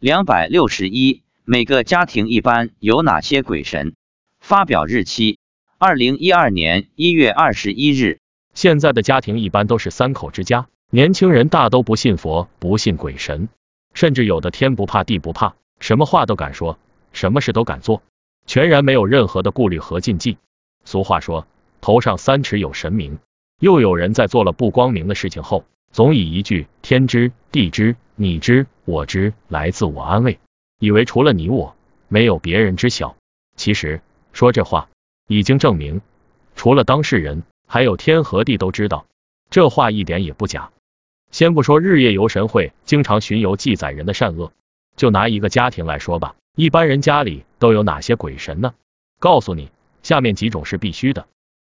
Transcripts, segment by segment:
两百六十一，每个家庭一般有哪些鬼神？发表日期：二零一二年一月二十一日。现在的家庭一般都是三口之家，年轻人大都不信佛，不信鬼神，甚至有的天不怕地不怕，什么话都敢说，什么事都敢做，全然没有任何的顾虑和禁忌。俗话说，头上三尺有神明。又有人在做了不光明的事情后，总以一句天知地知你知我知来自我安慰，以为除了你我，没有别人知晓。其实说这话，已经证明，除了当事人，还有天和地都知道。这话一点也不假。先不说日夜游神会经常巡游记载人的善恶，就拿一个家庭来说吧，一般人家里都有哪些鬼神呢？告诉你，下面几种是必须的：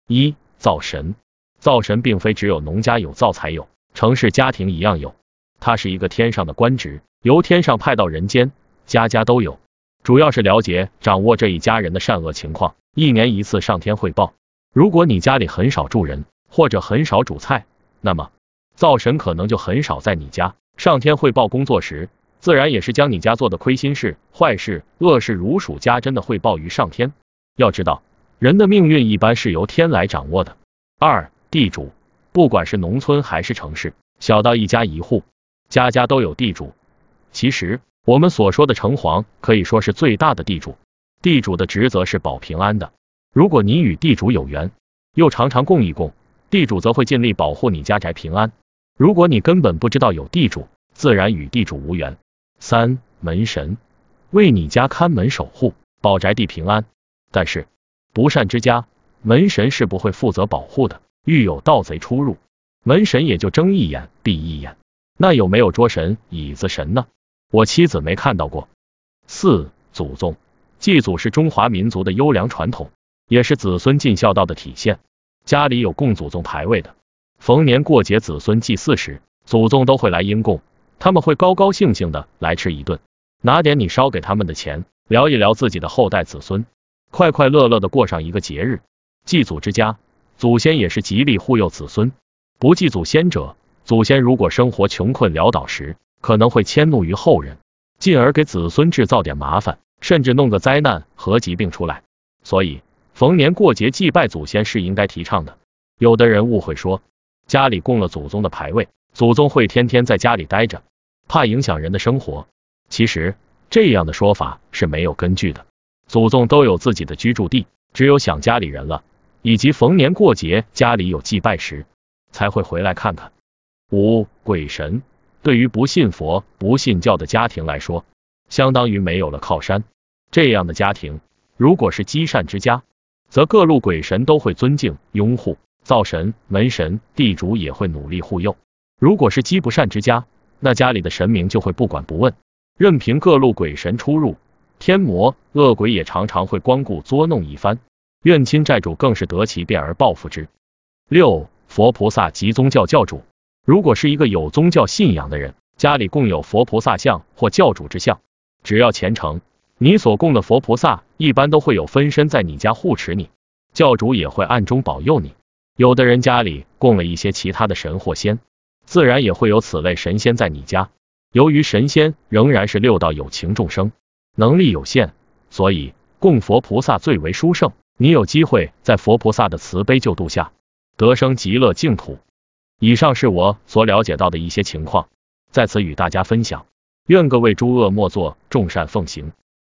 一、灶神。灶神并非只有农家有灶才有，城市家庭一样有。他是一个天上的官职，由天上派到人间，家家都有。主要是了解、掌握这一家人的善恶情况，一年一次上天汇报。如果你家里很少住人，或者很少煮菜，那么灶神可能就很少在你家。上天汇报工作时，自然也是将你家做的亏心事、坏事、恶事如数家珍的汇报于上天。要知道，人的命运一般是由天来掌握的。二地主，不管是农村还是城市，小到一家一户，家家都有地主。其实，我们所说的城隍可以说是最大的地主。地主的职责是保平安的。如果你与地主有缘，又常常供一供，地主则会尽力保护你家宅平安。如果你根本不知道有地主，自然与地主无缘。三门神为你家看门守护，保宅地平安。但是，不善之家，门神是不会负责保护的。遇有盗贼出入，门神也就睁一眼闭一眼。那有没有桌神、椅子神呢？我妻子没看到过。四祖宗祭祖是中华民族的优良传统，也是子孙尽孝道的体现。家里有供祖宗牌位的，逢年过节子孙祭祀时，祖宗都会来应供，他们会高高兴兴的来吃一顿，拿点你烧给他们的钱，聊一聊自己的后代子孙，快快乐乐的过上一个节日。祭祖之家。祖先也是极力护佑子孙，不祭祖先者，祖先如果生活穷困潦倒时，可能会迁怒于后人，进而给子孙制造点麻烦，甚至弄个灾难和疾病出来。所以，逢年过节祭拜祖先是应该提倡的。有的人误会说，家里供了祖宗的牌位，祖宗会天天在家里待着，怕影响人的生活。其实，这样的说法是没有根据的。祖宗都有自己的居住地，只有想家里人了。以及逢年过节家里有祭拜时，才会回来看看。五鬼神对于不信佛、不信教的家庭来说，相当于没有了靠山。这样的家庭，如果是积善之家，则各路鬼神都会尊敬拥护，灶神、门神、地主也会努力护佑。如果是积不善之家，那家里的神明就会不管不问，任凭各路鬼神出入，天魔恶鬼也常常会光顾捉弄一番。怨亲债主更是得其便而报复之。六佛菩萨及宗教教主，如果是一个有宗教信仰的人，家里供有佛菩萨像或教主之像，只要虔诚，你所供的佛菩萨一般都会有分身在你家护持你，教主也会暗中保佑你。有的人家里供了一些其他的神或仙，自然也会有此类神仙在你家。由于神仙仍然是六道有情众生，能力有限，所以供佛菩萨最为殊胜。你有机会在佛菩萨的慈悲救度下得生极乐净土。以上是我所了解到的一些情况，在此与大家分享。愿各位诸恶莫作，众善奉行。